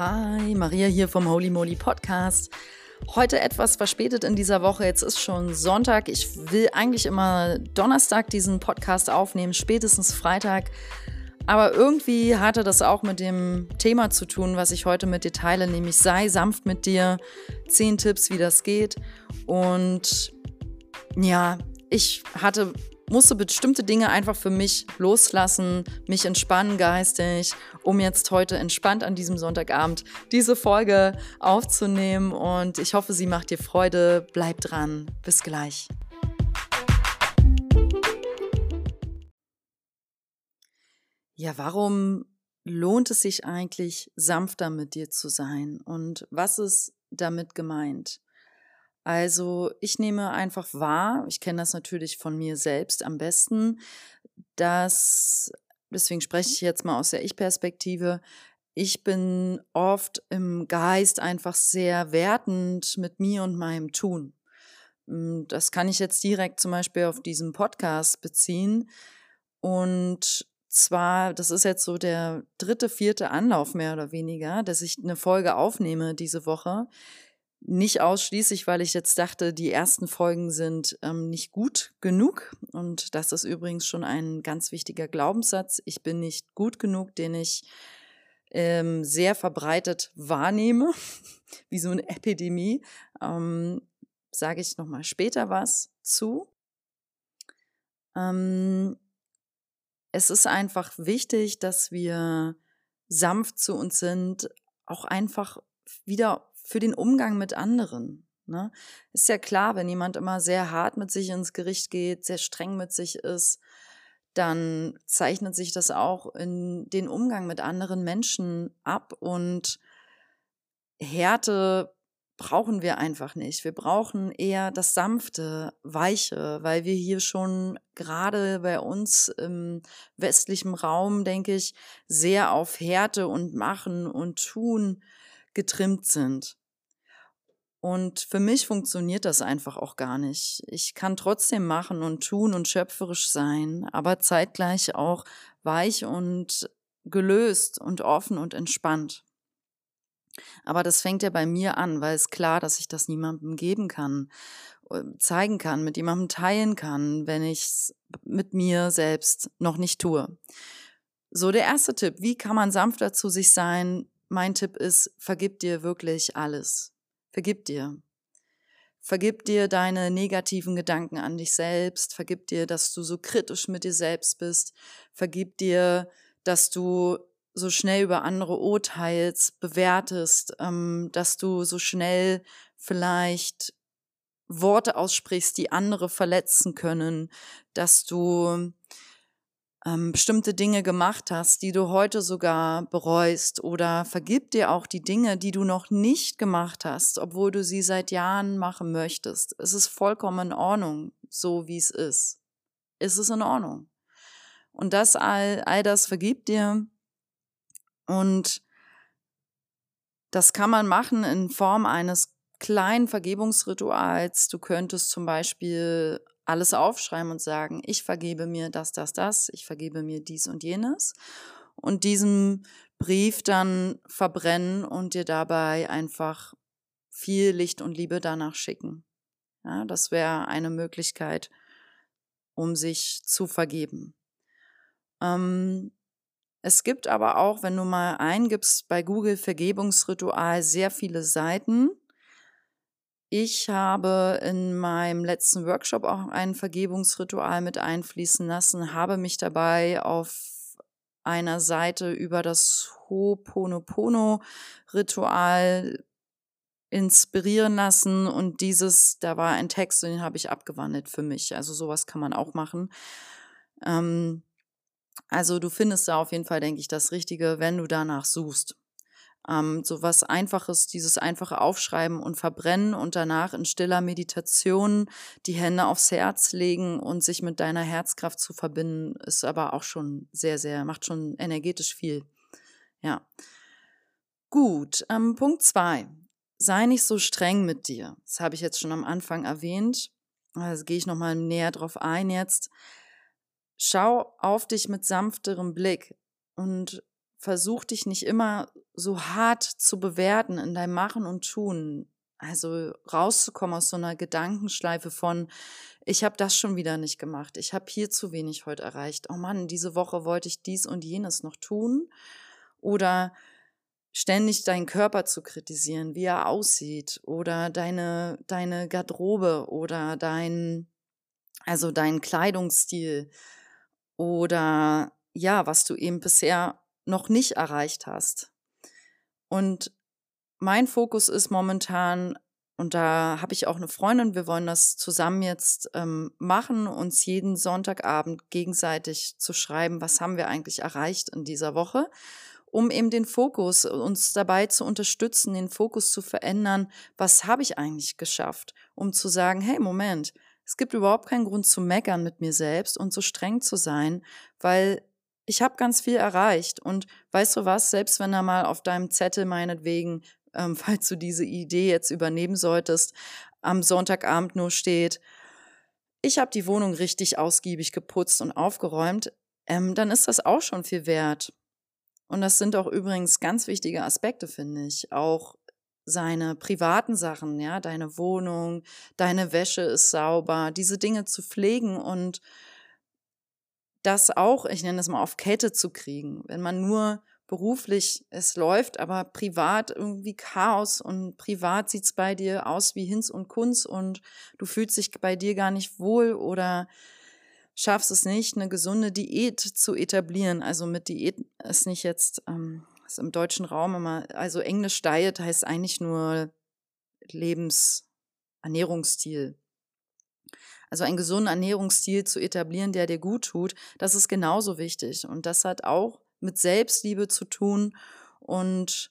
Hi, Maria hier vom Holy Moly Podcast. Heute etwas verspätet in dieser Woche. Jetzt ist schon Sonntag. Ich will eigentlich immer Donnerstag diesen Podcast aufnehmen, spätestens Freitag. Aber irgendwie hatte das auch mit dem Thema zu tun, was ich heute mit dir teile, nämlich sei sanft mit dir. Zehn Tipps, wie das geht. Und ja, ich hatte musste bestimmte Dinge einfach für mich loslassen, mich entspannen geistig, um jetzt heute entspannt an diesem Sonntagabend diese Folge aufzunehmen. Und ich hoffe, sie macht dir Freude. Bleib dran. Bis gleich. Ja, warum lohnt es sich eigentlich, sanfter mit dir zu sein? Und was ist damit gemeint? Also ich nehme einfach wahr, ich kenne das natürlich von mir selbst am besten, dass, deswegen spreche ich jetzt mal aus der Ich-Perspektive, ich bin oft im Geist einfach sehr wertend mit mir und meinem Tun. Hm, das kann ich jetzt direkt zum Beispiel auf diesen Podcast beziehen. Und zwar, das ist jetzt so der dritte, vierte Anlauf mehr oder weniger, dass ich eine Folge aufnehme diese Woche. Nicht ausschließlich, weil ich jetzt dachte, die ersten Folgen sind ähm, nicht gut genug. Und das ist übrigens schon ein ganz wichtiger Glaubenssatz. Ich bin nicht gut genug, den ich ähm, sehr verbreitet wahrnehme, wie so eine Epidemie. Ähm, Sage ich nochmal später was zu. Ähm, es ist einfach wichtig, dass wir sanft zu uns sind, auch einfach wieder für den Umgang mit anderen. Ne? Ist ja klar, wenn jemand immer sehr hart mit sich ins Gericht geht, sehr streng mit sich ist, dann zeichnet sich das auch in den Umgang mit anderen Menschen ab und Härte brauchen wir einfach nicht. Wir brauchen eher das sanfte, weiche, weil wir hier schon gerade bei uns im westlichen Raum, denke ich, sehr auf Härte und Machen und Tun getrimmt sind. Und für mich funktioniert das einfach auch gar nicht. Ich kann trotzdem machen und tun und schöpferisch sein, aber zeitgleich auch weich und gelöst und offen und entspannt. Aber das fängt ja bei mir an, weil es klar, dass ich das niemandem geben kann, äh, zeigen kann, mit jemandem teilen kann, wenn ich es mit mir selbst noch nicht tue. So, der erste Tipp, wie kann man sanfter zu sich sein? Mein Tipp ist, vergib dir wirklich alles. Vergib dir. Vergib dir deine negativen Gedanken an dich selbst. Vergib dir, dass du so kritisch mit dir selbst bist. Vergib dir, dass du so schnell über andere urteilst, bewertest, ähm, dass du so schnell vielleicht Worte aussprichst, die andere verletzen können, dass du ähm, bestimmte Dinge gemacht hast, die du heute sogar bereust oder vergib dir auch die Dinge, die du noch nicht gemacht hast, obwohl du sie seit Jahren machen möchtest. Es ist vollkommen in Ordnung, so wie es ist. Es ist in Ordnung. Und das all, all das vergib dir und das kann man machen in Form eines kleinen Vergebungsrituals. Du könntest zum Beispiel alles aufschreiben und sagen, ich vergebe mir das, das, das, ich vergebe mir dies und jenes und diesen Brief dann verbrennen und dir dabei einfach viel Licht und Liebe danach schicken. Ja, das wäre eine Möglichkeit, um sich zu vergeben. Ähm, es gibt aber auch, wenn du mal eingibst bei Google Vergebungsritual, sehr viele Seiten. Ich habe in meinem letzten Workshop auch ein Vergebungsritual mit einfließen lassen, habe mich dabei auf einer Seite über das Ho'oponopono-Ritual inspirieren lassen und dieses, da war ein Text den habe ich abgewandelt für mich. Also sowas kann man auch machen. Ähm, also du findest da auf jeden Fall, denke ich, das Richtige, wenn du danach suchst ähm, so was Einfaches, dieses einfache Aufschreiben und Verbrennen und danach in stiller Meditation die Hände aufs Herz legen und sich mit deiner Herzkraft zu verbinden, ist aber auch schon sehr, sehr, macht schon energetisch viel. Ja. Gut, ähm, Punkt zwei. Sei nicht so streng mit dir. Das habe ich jetzt schon am Anfang erwähnt. Also gehe ich nochmal näher drauf ein jetzt. Schau auf dich mit sanfterem Blick und versuch dich nicht immer so hart zu bewerten in deinem Machen und Tun. Also rauszukommen aus so einer Gedankenschleife von, ich habe das schon wieder nicht gemacht, ich habe hier zu wenig heute erreicht. Oh Mann, diese Woche wollte ich dies und jenes noch tun. Oder ständig deinen Körper zu kritisieren, wie er aussieht, oder deine, deine Garderobe oder dein, also dein Kleidungsstil oder ja, was du eben bisher noch nicht erreicht hast. Und mein Fokus ist momentan, und da habe ich auch eine Freundin, wir wollen das zusammen jetzt ähm, machen, uns jeden Sonntagabend gegenseitig zu schreiben, was haben wir eigentlich erreicht in dieser Woche, um eben den Fokus, uns dabei zu unterstützen, den Fokus zu verändern, was habe ich eigentlich geschafft, um zu sagen, hey, Moment, es gibt überhaupt keinen Grund zu meckern mit mir selbst und so streng zu sein, weil ich habe ganz viel erreicht. Und weißt du was, selbst wenn da mal auf deinem Zettel meinetwegen, ähm, falls du diese Idee jetzt übernehmen solltest, am Sonntagabend nur steht, ich habe die Wohnung richtig ausgiebig geputzt und aufgeräumt, ähm, dann ist das auch schon viel wert. Und das sind auch übrigens ganz wichtige Aspekte, finde ich. Auch seine privaten Sachen, ja, deine Wohnung, deine Wäsche ist sauber, diese Dinge zu pflegen und das auch, ich nenne es mal, auf Kette zu kriegen. Wenn man nur beruflich es läuft, aber privat irgendwie Chaos und privat sieht es bei dir aus wie Hinz und Kunz und du fühlst dich bei dir gar nicht wohl oder schaffst es nicht, eine gesunde Diät zu etablieren. Also mit Diät ist nicht jetzt, ähm, ist im deutschen Raum immer, also Englisch Diet heißt eigentlich nur Lebensernährungsstil. Also einen gesunden Ernährungsstil zu etablieren, der dir gut tut, das ist genauso wichtig. Und das hat auch mit Selbstliebe zu tun. Und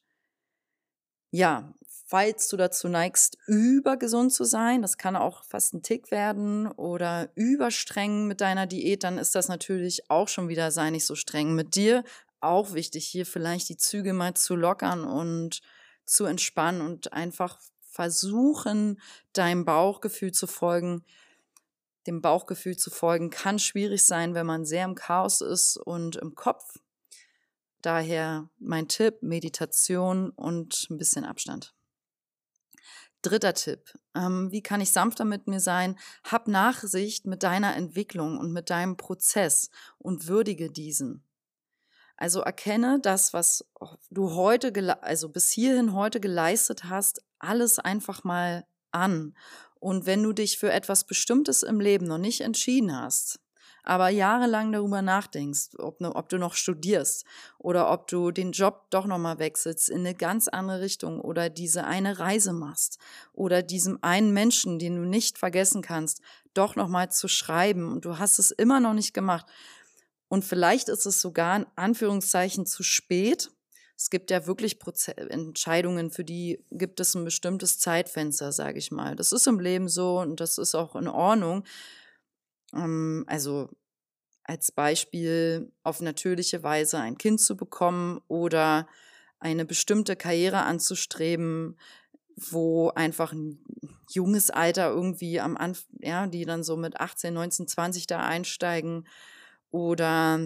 ja, falls du dazu neigst, übergesund zu sein, das kann auch fast ein Tick werden, oder überstreng mit deiner Diät, dann ist das natürlich auch schon wieder, sei nicht so streng mit dir. Auch wichtig, hier vielleicht die Züge mal zu lockern und zu entspannen und einfach versuchen, deinem Bauchgefühl zu folgen, dem Bauchgefühl zu folgen, kann schwierig sein, wenn man sehr im Chaos ist und im Kopf. Daher mein Tipp, Meditation und ein bisschen Abstand. Dritter Tipp, ähm, wie kann ich sanfter mit mir sein? Hab Nachsicht mit deiner Entwicklung und mit deinem Prozess und würdige diesen. Also erkenne das, was du heute, also bis hierhin heute geleistet hast, alles einfach mal an und wenn du dich für etwas Bestimmtes im Leben noch nicht entschieden hast, aber jahrelang darüber nachdenkst, ob, ne, ob du noch studierst oder ob du den Job doch nochmal wechselst in eine ganz andere Richtung oder diese eine Reise machst oder diesem einen Menschen, den du nicht vergessen kannst, doch nochmal zu schreiben und du hast es immer noch nicht gemacht. Und vielleicht ist es sogar in Anführungszeichen zu spät, es gibt ja wirklich Proze Entscheidungen, für die gibt es ein bestimmtes Zeitfenster, sage ich mal. Das ist im Leben so und das ist auch in Ordnung. Ähm, also als Beispiel auf natürliche Weise ein Kind zu bekommen oder eine bestimmte Karriere anzustreben, wo einfach ein junges Alter irgendwie am Anfang, ja, die dann so mit 18, 19, 20 da einsteigen oder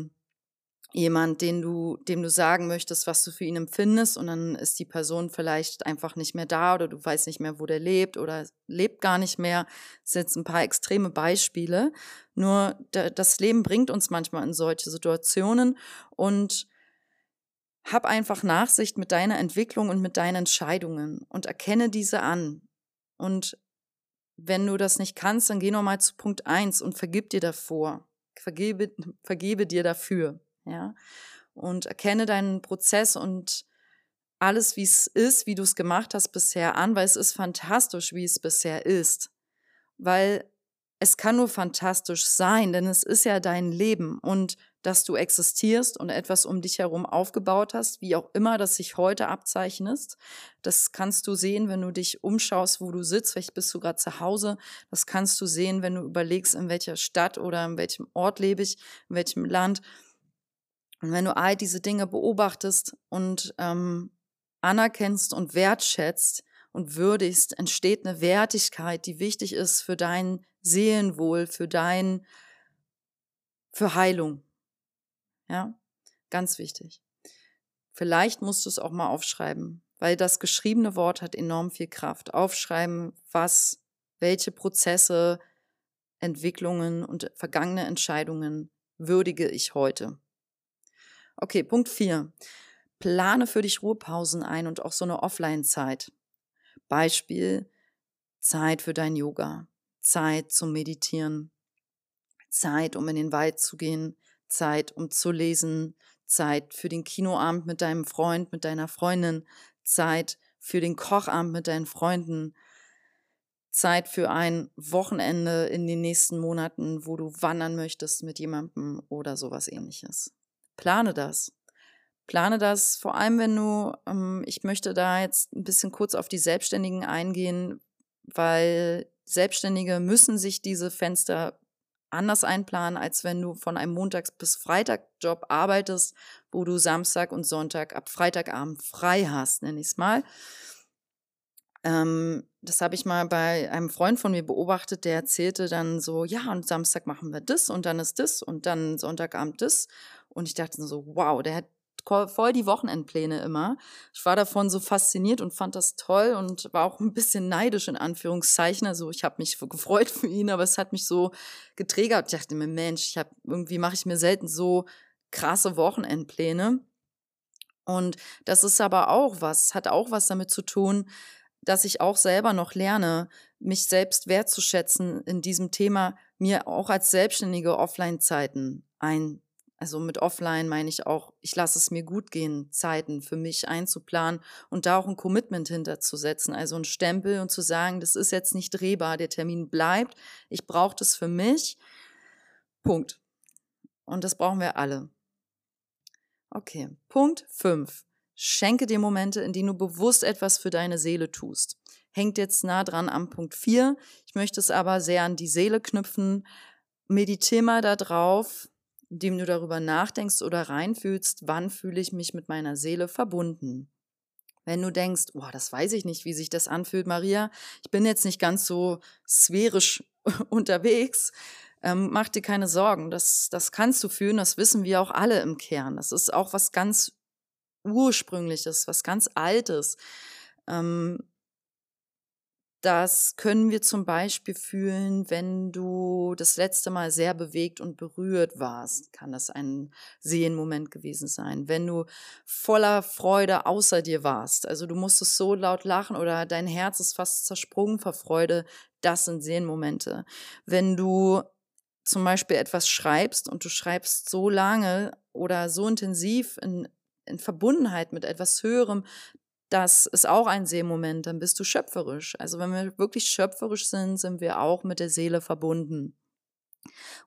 jemand, den du, dem du sagen möchtest, was du für ihn empfindest und dann ist die Person vielleicht einfach nicht mehr da oder du weißt nicht mehr, wo der lebt oder lebt gar nicht mehr. Das sind jetzt ein paar extreme Beispiele. Nur das Leben bringt uns manchmal in solche Situationen und hab einfach Nachsicht mit deiner Entwicklung und mit deinen Entscheidungen und erkenne diese an. Und wenn du das nicht kannst, dann geh nochmal zu Punkt eins und vergib dir davor. Vergebe, vergebe dir dafür ja. Und erkenne deinen Prozess und alles, wie es ist, wie du es gemacht hast bisher an, weil es ist fantastisch, wie es bisher ist. Weil es kann nur fantastisch sein, denn es ist ja dein Leben und dass du existierst und etwas um dich herum aufgebaut hast, wie auch immer das sich heute abzeichnest. Das kannst du sehen, wenn du dich umschaust, wo du sitzt. Vielleicht bist du gerade zu Hause. Das kannst du sehen, wenn du überlegst, in welcher Stadt oder in welchem Ort lebe ich, in welchem Land. Und wenn du all diese Dinge beobachtest und ähm, anerkennst und wertschätzt und würdigst, entsteht eine Wertigkeit, die wichtig ist für dein Seelenwohl, für dein, für Heilung. Ja, ganz wichtig. Vielleicht musst du es auch mal aufschreiben, weil das geschriebene Wort hat enorm viel Kraft. Aufschreiben, was, welche Prozesse, Entwicklungen und vergangene Entscheidungen würdige ich heute. Okay, Punkt 4. Plane für dich Ruhepausen ein und auch so eine Offline-Zeit. Beispiel Zeit für dein Yoga, Zeit zum Meditieren, Zeit, um in den Wald zu gehen, Zeit, um zu lesen, Zeit für den Kinoabend mit deinem Freund, mit deiner Freundin, Zeit für den Kochabend mit deinen Freunden, Zeit für ein Wochenende in den nächsten Monaten, wo du wandern möchtest mit jemandem oder sowas ähnliches. Plane das. Plane das, vor allem wenn du, ähm, ich möchte da jetzt ein bisschen kurz auf die Selbstständigen eingehen, weil Selbstständige müssen sich diese Fenster anders einplanen, als wenn du von einem Montags- bis Freitag-Job arbeitest, wo du Samstag und Sonntag ab Freitagabend frei hast, nenne ich es mal. Ähm, das habe ich mal bei einem Freund von mir beobachtet, der erzählte dann so, ja, und Samstag machen wir das und dann ist das und dann Sonntagabend das. Und ich dachte so, wow, der hat voll die Wochenendpläne immer. Ich war davon so fasziniert und fand das toll und war auch ein bisschen neidisch in Anführungszeichen. Also ich habe mich gefreut für ihn, aber es hat mich so getriggert. Ich dachte mir, Mensch, ich habe irgendwie mache ich mir selten so krasse Wochenendpläne. Und das ist aber auch was, hat auch was damit zu tun, dass ich auch selber noch lerne, mich selbst wertzuschätzen in diesem Thema, mir auch als Selbstständige Offline-Zeiten ein also mit offline meine ich auch, ich lasse es mir gut gehen, Zeiten für mich einzuplanen und da auch ein Commitment hinterzusetzen, also ein Stempel und zu sagen, das ist jetzt nicht drehbar, der Termin bleibt, ich brauche das für mich. Punkt. Und das brauchen wir alle. Okay, Punkt 5. Schenke dir Momente, in denen du bewusst etwas für deine Seele tust. Hängt jetzt nah dran am Punkt 4. Ich möchte es aber sehr an die Seele knüpfen. Meditiere mal darauf, indem du darüber nachdenkst oder reinfühlst, wann fühle ich mich mit meiner Seele verbunden. Wenn du denkst, oh, das weiß ich nicht, wie sich das anfühlt, Maria, ich bin jetzt nicht ganz so sphärisch unterwegs, ähm, mach dir keine Sorgen, das, das kannst du fühlen, das wissen wir auch alle im Kern. Das ist auch was ganz Ursprüngliches, was ganz Altes. Ähm, das können wir zum Beispiel fühlen, wenn du das letzte Mal sehr bewegt und berührt warst. Kann das ein Sehenmoment gewesen sein. Wenn du voller Freude außer dir warst. Also du musstest so laut lachen oder dein Herz ist fast zersprungen vor Freude. Das sind Sehenmomente. Wenn du zum Beispiel etwas schreibst und du schreibst so lange oder so intensiv in, in Verbundenheit mit etwas Höherem, das ist auch ein Sehmoment, dann bist du schöpferisch. Also wenn wir wirklich schöpferisch sind, sind wir auch mit der Seele verbunden.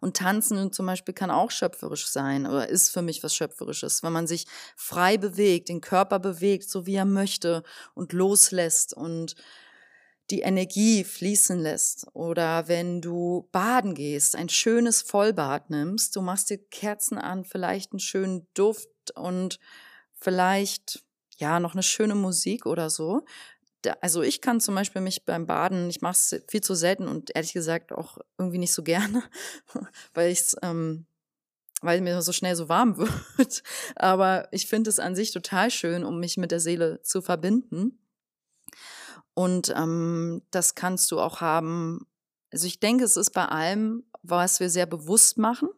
Und tanzen zum Beispiel kann auch schöpferisch sein oder ist für mich was Schöpferisches, wenn man sich frei bewegt, den Körper bewegt, so wie er möchte und loslässt und die Energie fließen lässt. Oder wenn du baden gehst, ein schönes Vollbad nimmst, du machst dir Kerzen an, vielleicht einen schönen Duft und vielleicht ja, noch eine schöne Musik oder so. Da, also ich kann zum Beispiel mich beim Baden, ich mache es viel zu selten und ehrlich gesagt auch irgendwie nicht so gerne, weil ich ähm, weil mir so schnell so warm wird. Aber ich finde es an sich total schön, um mich mit der Seele zu verbinden. Und ähm, das kannst du auch haben. Also ich denke, es ist bei allem, was wir sehr bewusst machen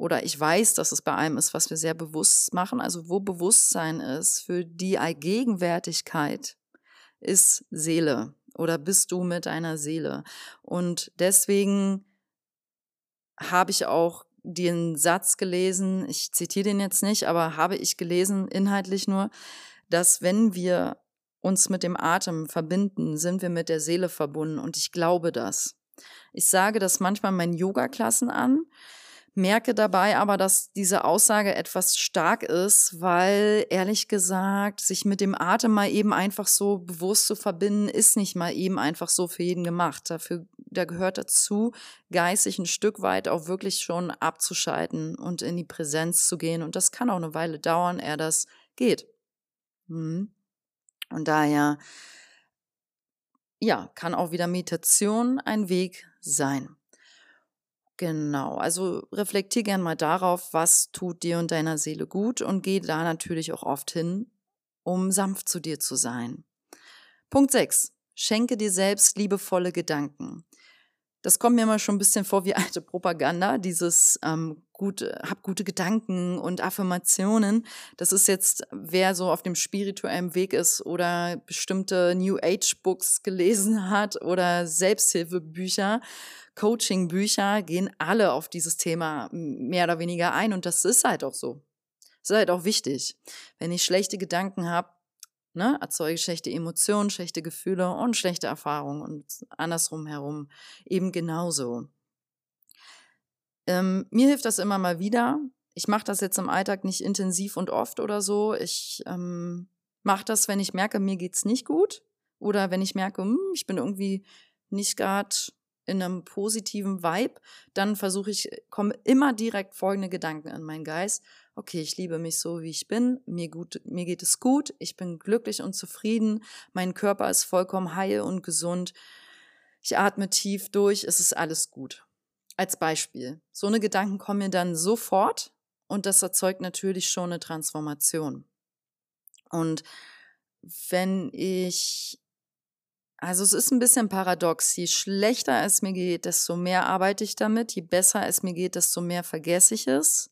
oder ich weiß, dass es bei allem ist, was wir sehr bewusst machen, also wo Bewusstsein ist für die Allgegenwärtigkeit, ist Seele oder bist du mit deiner Seele. Und deswegen habe ich auch den Satz gelesen, ich zitiere den jetzt nicht, aber habe ich gelesen, inhaltlich nur, dass wenn wir uns mit dem Atem verbinden, sind wir mit der Seele verbunden und ich glaube das. Ich sage das manchmal meinen Yoga-Klassen an, merke dabei aber, dass diese Aussage etwas stark ist, weil ehrlich gesagt, sich mit dem Atem mal eben einfach so bewusst zu verbinden, ist nicht mal eben einfach so für jeden gemacht. Dafür, da gehört dazu, geistig ein Stück weit auch wirklich schon abzuschalten und in die Präsenz zu gehen. Und das kann auch eine Weile dauern, ehe das geht. Hm. Und daher, ja, kann auch wieder Meditation ein Weg sein. Genau, also reflektier gern mal darauf, was tut dir und deiner Seele gut und geh da natürlich auch oft hin, um sanft zu dir zu sein. Punkt 6. Schenke dir selbst liebevolle Gedanken. Das kommt mir immer schon ein bisschen vor wie alte Propaganda, dieses ähm, gute, hab gute Gedanken und Affirmationen. Das ist jetzt, wer so auf dem spirituellen Weg ist oder bestimmte New Age Books gelesen hat oder Selbsthilfebücher, Coaching-Bücher, gehen alle auf dieses Thema mehr oder weniger ein und das ist halt auch so. Das ist halt auch wichtig. Wenn ich schlechte Gedanken habe, ne, erzeuge schlechte Emotionen, schlechte Gefühle und schlechte Erfahrungen und andersrum herum eben genauso. Ähm, mir hilft das immer mal wieder. Ich mache das jetzt im Alltag nicht intensiv und oft oder so. Ich ähm, mache das, wenn ich merke, mir geht's nicht gut oder wenn ich merke, hm, ich bin irgendwie nicht gerade in einem positiven Vibe, dann versuche ich, kommen immer direkt folgende Gedanken in meinen Geist okay, ich liebe mich so, wie ich bin, mir, gut, mir geht es gut, ich bin glücklich und zufrieden, mein Körper ist vollkommen heil und gesund, ich atme tief durch, es ist alles gut. Als Beispiel. So eine Gedanken kommen mir dann sofort und das erzeugt natürlich schon eine Transformation. Und wenn ich, also es ist ein bisschen paradox, je schlechter es mir geht, desto mehr arbeite ich damit, je besser es mir geht, desto mehr vergesse ich es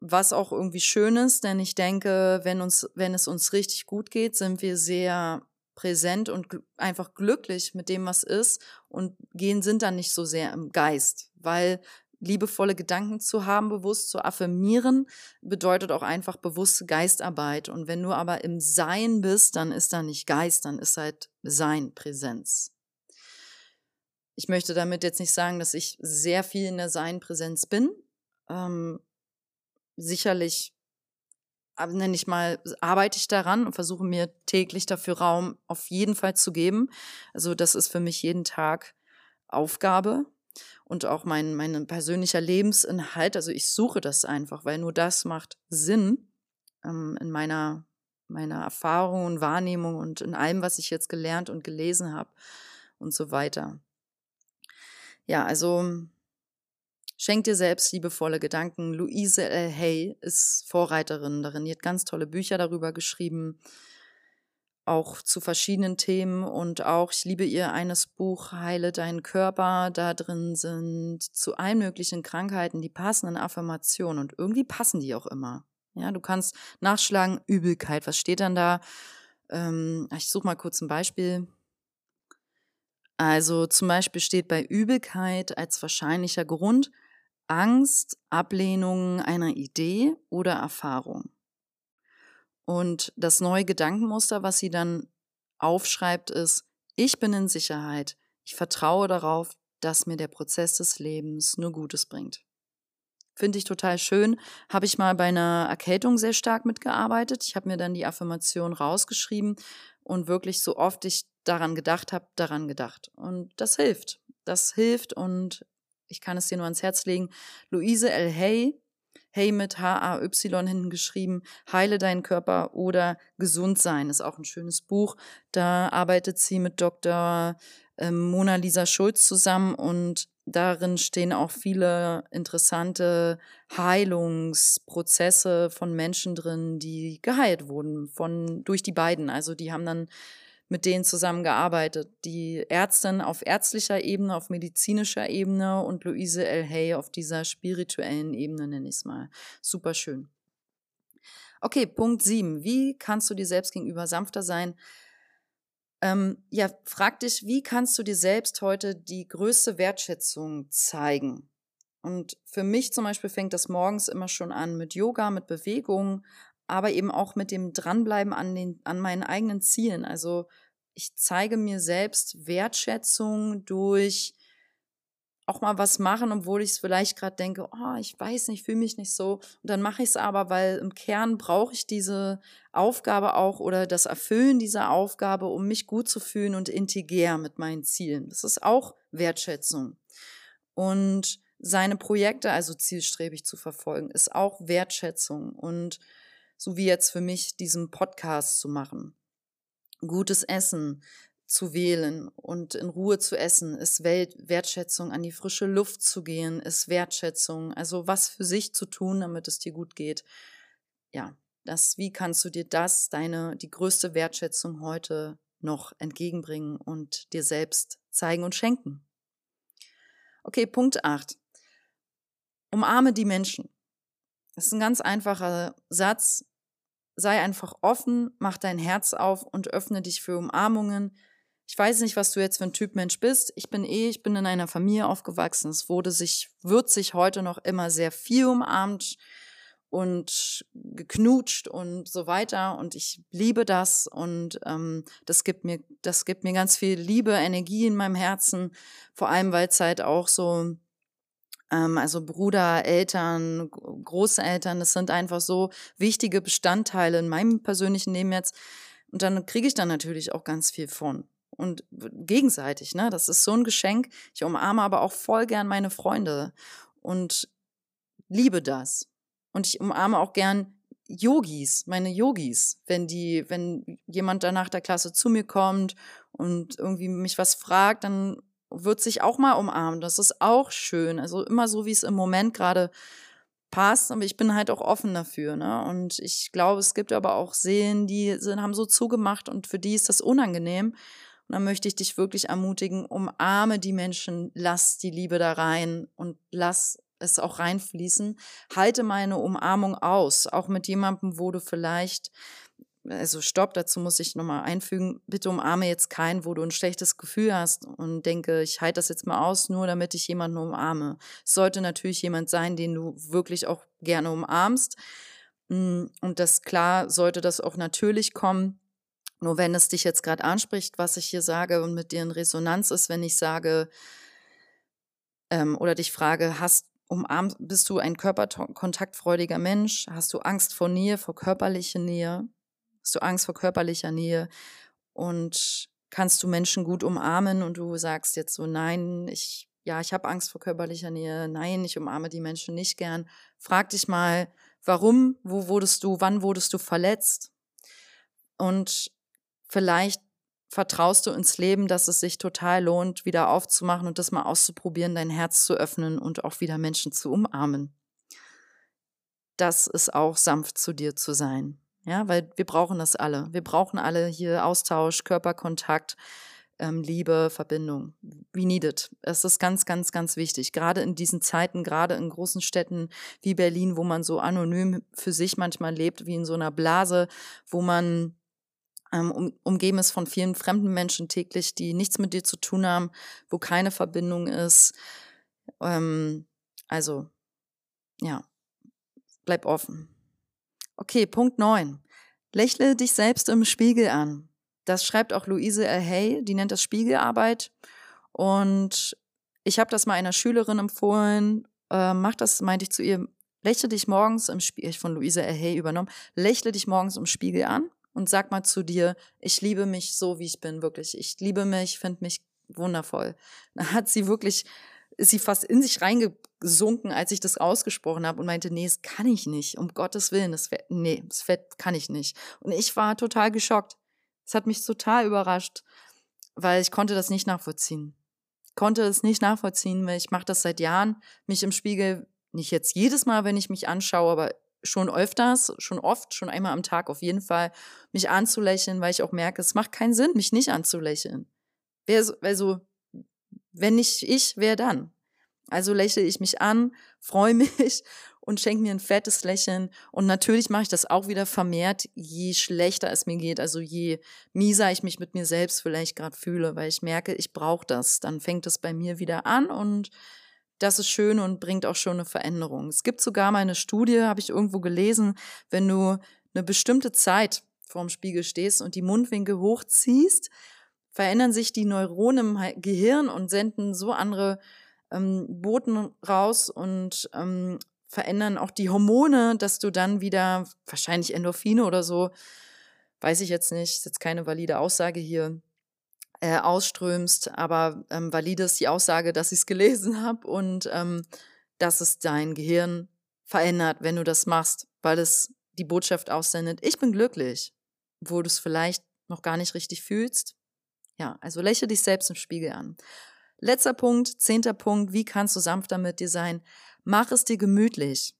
was auch irgendwie schön ist, denn ich denke, wenn uns, wenn es uns richtig gut geht, sind wir sehr präsent und gl einfach glücklich mit dem, was ist und gehen sind dann nicht so sehr im Geist, weil liebevolle Gedanken zu haben, bewusst zu affirmieren, bedeutet auch einfach bewusste Geistarbeit. Und wenn du aber im Sein bist, dann ist da nicht Geist, dann ist halt Sein, Präsenz. Ich möchte damit jetzt nicht sagen, dass ich sehr viel in der Sein-Präsenz bin. Ähm, sicherlich, nenne ich mal, arbeite ich daran und versuche mir täglich dafür Raum auf jeden Fall zu geben. Also das ist für mich jeden Tag Aufgabe und auch mein, mein persönlicher Lebensinhalt. Also ich suche das einfach, weil nur das macht Sinn ähm, in meiner, meiner Erfahrung und Wahrnehmung und in allem, was ich jetzt gelernt und gelesen habe und so weiter. Ja, also Schenk dir selbst liebevolle Gedanken. Louise L. Hay ist Vorreiterin darin. Die hat ganz tolle Bücher darüber geschrieben, auch zu verschiedenen Themen. Und auch, ich liebe ihr eines Buch, Heile deinen Körper. Da drin sind zu allen möglichen Krankheiten die passenden Affirmationen. Und irgendwie passen die auch immer. Ja, du kannst nachschlagen, Übelkeit. Was steht dann da? Ähm, ich suche mal kurz ein Beispiel. Also zum Beispiel steht bei Übelkeit als wahrscheinlicher Grund Angst, Ablehnung einer Idee oder Erfahrung. Und das neue Gedankenmuster, was sie dann aufschreibt, ist, ich bin in Sicherheit. Ich vertraue darauf, dass mir der Prozess des Lebens nur Gutes bringt. Finde ich total schön. Habe ich mal bei einer Erkältung sehr stark mitgearbeitet. Ich habe mir dann die Affirmation rausgeschrieben und wirklich so oft ich daran gedacht habe, daran gedacht. Und das hilft. Das hilft und ich kann es dir nur ans Herz legen, Luise L. Hay, Hay mit H-A-Y hinten geschrieben, Heile deinen Körper oder Gesund sein, ist auch ein schönes Buch. Da arbeitet sie mit Dr. Ähm, Mona Lisa Schulz zusammen und darin stehen auch viele interessante Heilungsprozesse von Menschen drin, die geheilt wurden von durch die beiden. Also die haben dann mit denen zusammengearbeitet. Die Ärztin auf ärztlicher Ebene, auf medizinischer Ebene und Luise L. Hay auf dieser spirituellen Ebene, nenne ich es mal. Super schön. Okay, Punkt 7. Wie kannst du dir selbst gegenüber sanfter sein? Ähm, ja, frag dich, wie kannst du dir selbst heute die größte Wertschätzung zeigen? Und für mich zum Beispiel fängt das morgens immer schon an mit Yoga, mit Bewegung, aber eben auch mit dem Dranbleiben an, den, an meinen eigenen Zielen. Also ich zeige mir selbst Wertschätzung durch auch mal was machen, obwohl ich es vielleicht gerade denke, oh, ich weiß nicht, fühle mich nicht so. Und dann mache ich es aber, weil im Kern brauche ich diese Aufgabe auch oder das Erfüllen dieser Aufgabe, um mich gut zu fühlen und integer mit meinen Zielen. Das ist auch Wertschätzung. Und seine Projekte also zielstrebig zu verfolgen, ist auch Wertschätzung. Und so wie jetzt für mich diesen Podcast zu machen. Gutes Essen, zu wählen und in Ruhe zu essen, ist Welt Wertschätzung, an die frische Luft zu gehen, ist Wertschätzung, also was für sich zu tun, damit es dir gut geht. Ja, das, wie kannst du dir das, deine, die größte Wertschätzung heute noch entgegenbringen und dir selbst zeigen und schenken? Okay, Punkt 8. Umarme die Menschen. Das ist ein ganz einfacher Satz. Sei einfach offen, mach dein Herz auf und öffne dich für Umarmungen, ich weiß nicht, was du jetzt für ein Typ Mensch bist. Ich bin eh, ich bin in einer Familie aufgewachsen. Es wurde sich, wird sich heute noch immer sehr viel umarmt und geknutscht und so weiter. Und ich liebe das und ähm, das gibt mir, das gibt mir ganz viel Liebe, Energie in meinem Herzen. Vor allem, weil es halt auch so also Bruder, Eltern, Großeltern, das sind einfach so wichtige Bestandteile in meinem persönlichen Leben jetzt. Und dann kriege ich dann natürlich auch ganz viel von und gegenseitig, ne? Das ist so ein Geschenk. Ich umarme aber auch voll gern meine Freunde und liebe das. Und ich umarme auch gern Yogis, meine Yogis, wenn die, wenn jemand danach der Klasse zu mir kommt und irgendwie mich was fragt, dann wird sich auch mal umarmen. Das ist auch schön. Also immer so, wie es im Moment gerade passt, aber ich bin halt auch offen dafür, ne? Und ich glaube, es gibt aber auch Seelen, die sind, haben so zugemacht und für die ist das unangenehm. Und dann möchte ich dich wirklich ermutigen, umarme die Menschen, lass die Liebe da rein und lass es auch reinfließen. Halte meine Umarmung aus, auch mit jemandem, wo du vielleicht, also stopp, dazu muss ich nochmal einfügen, bitte umarme jetzt keinen, wo du ein schlechtes Gefühl hast und denke, ich halte das jetzt mal aus, nur damit ich jemanden umarme. Es sollte natürlich jemand sein, den du wirklich auch gerne umarmst. Und das klar sollte das auch natürlich kommen. Nur wenn es dich jetzt gerade anspricht, was ich hier sage und mit dir in Resonanz ist, wenn ich sage ähm, oder dich frage, hast umarmt, bist du ein körperkontaktfreudiger Mensch? Hast du Angst vor Nähe, vor körperlicher Nähe? Hast du Angst vor körperlicher Nähe? Und kannst du Menschen gut umarmen und du sagst jetzt so, nein, ich, ja, ich habe Angst vor körperlicher Nähe, nein, ich umarme die Menschen nicht gern. Frag dich mal, warum, wo wurdest du, wann wurdest du verletzt? Und vielleicht vertraust du ins Leben, dass es sich total lohnt, wieder aufzumachen und das mal auszuprobieren, dein Herz zu öffnen und auch wieder Menschen zu umarmen. Das ist auch sanft zu dir zu sein. Ja, weil wir brauchen das alle. Wir brauchen alle hier Austausch, Körperkontakt, ähm, Liebe, Verbindung. We need it. Es ist ganz, ganz, ganz wichtig. Gerade in diesen Zeiten, gerade in großen Städten wie Berlin, wo man so anonym für sich manchmal lebt, wie in so einer Blase, wo man ähm, um, umgeben ist von vielen fremden Menschen täglich, die nichts mit dir zu tun haben, wo keine Verbindung ist. Ähm, also, ja, bleib offen. Okay, Punkt 9. Lächle dich selbst im Spiegel an. Das schreibt auch Luise L. Hay, die nennt das Spiegelarbeit. Und ich habe das mal einer Schülerin empfohlen. Äh, mach das, meinte ich zu ihr, lächle dich morgens im Spiegel, von Luise L. Hay übernommen, lächle dich morgens im Spiegel an und sag mal zu dir, ich liebe mich so, wie ich bin, wirklich. Ich liebe mich, finde mich wundervoll. Da hat sie wirklich, ist sie fast in sich reingesunken, als ich das ausgesprochen habe und meinte, nee, das kann ich nicht, um Gottes Willen, das Fett, nee, das Fett kann ich nicht. Und ich war total geschockt. Es hat mich total überrascht, weil ich konnte das nicht nachvollziehen. Konnte es nicht nachvollziehen, weil ich mache das seit Jahren, mich im Spiegel, nicht jetzt jedes Mal, wenn ich mich anschaue, aber schon öfters, schon oft, schon einmal am Tag auf jeden Fall, mich anzulächeln, weil ich auch merke, es macht keinen Sinn, mich nicht anzulächeln. Wer, also, wenn nicht ich, wer dann? Also lächle ich mich an, freue mich und schenke mir ein fettes Lächeln. Und natürlich mache ich das auch wieder vermehrt, je schlechter es mir geht, also je mieser ich mich mit mir selbst vielleicht gerade fühle, weil ich merke, ich brauche das. Dann fängt es bei mir wieder an und das ist schön und bringt auch schon eine Veränderung. Es gibt sogar mal eine Studie, habe ich irgendwo gelesen, wenn du eine bestimmte Zeit vorm Spiegel stehst und die Mundwinkel hochziehst, verändern sich die Neuronen im Gehirn und senden so andere ähm, Boten raus und ähm, verändern auch die Hormone, dass du dann wieder wahrscheinlich Endorphine oder so, weiß ich jetzt nicht, ist jetzt keine valide Aussage hier, äh, ausströmst, aber ähm, valide ist die Aussage, dass ich es gelesen habe und ähm, dass es dein Gehirn verändert, wenn du das machst, weil es die Botschaft aussendet, ich bin glücklich, wo du es vielleicht noch gar nicht richtig fühlst. Ja, also lächle dich selbst im Spiegel an. Letzter Punkt, zehnter Punkt, wie kannst du sanfter mit dir sein? Mach es dir gemütlich.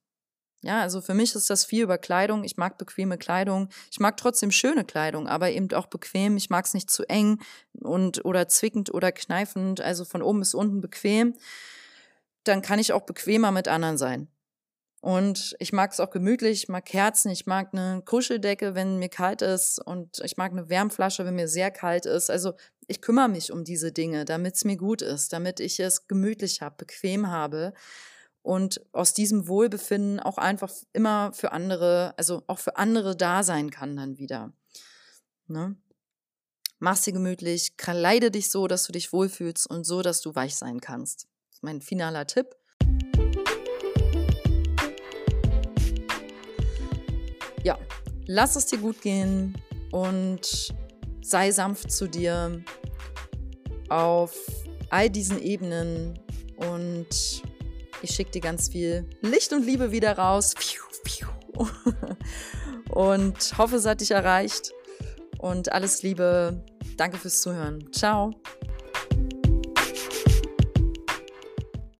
Ja, also für mich ist das viel über Kleidung. Ich mag bequeme Kleidung. Ich mag trotzdem schöne Kleidung, aber eben auch bequem. Ich mag es nicht zu eng und oder zwickend oder kneifend, also von oben bis unten bequem. Dann kann ich auch bequemer mit anderen sein. Und ich mag es auch gemütlich, ich mag Kerzen, ich mag eine Kuscheldecke, wenn mir kalt ist und ich mag eine Wärmflasche, wenn mir sehr kalt ist. Also ich kümmere mich um diese Dinge, damit es mir gut ist, damit ich es gemütlich habe, bequem habe und aus diesem Wohlbefinden auch einfach immer für andere, also auch für andere da sein kann dann wieder. Ne? Mach sie gemütlich, kleide dich so, dass du dich wohlfühlst und so, dass du weich sein kannst. Das ist mein finaler Tipp. Lass es dir gut gehen und sei sanft zu dir auf all diesen Ebenen und ich schicke dir ganz viel Licht und Liebe wieder raus. Und hoffe, es hat dich erreicht. Und alles Liebe. Danke fürs Zuhören. Ciao.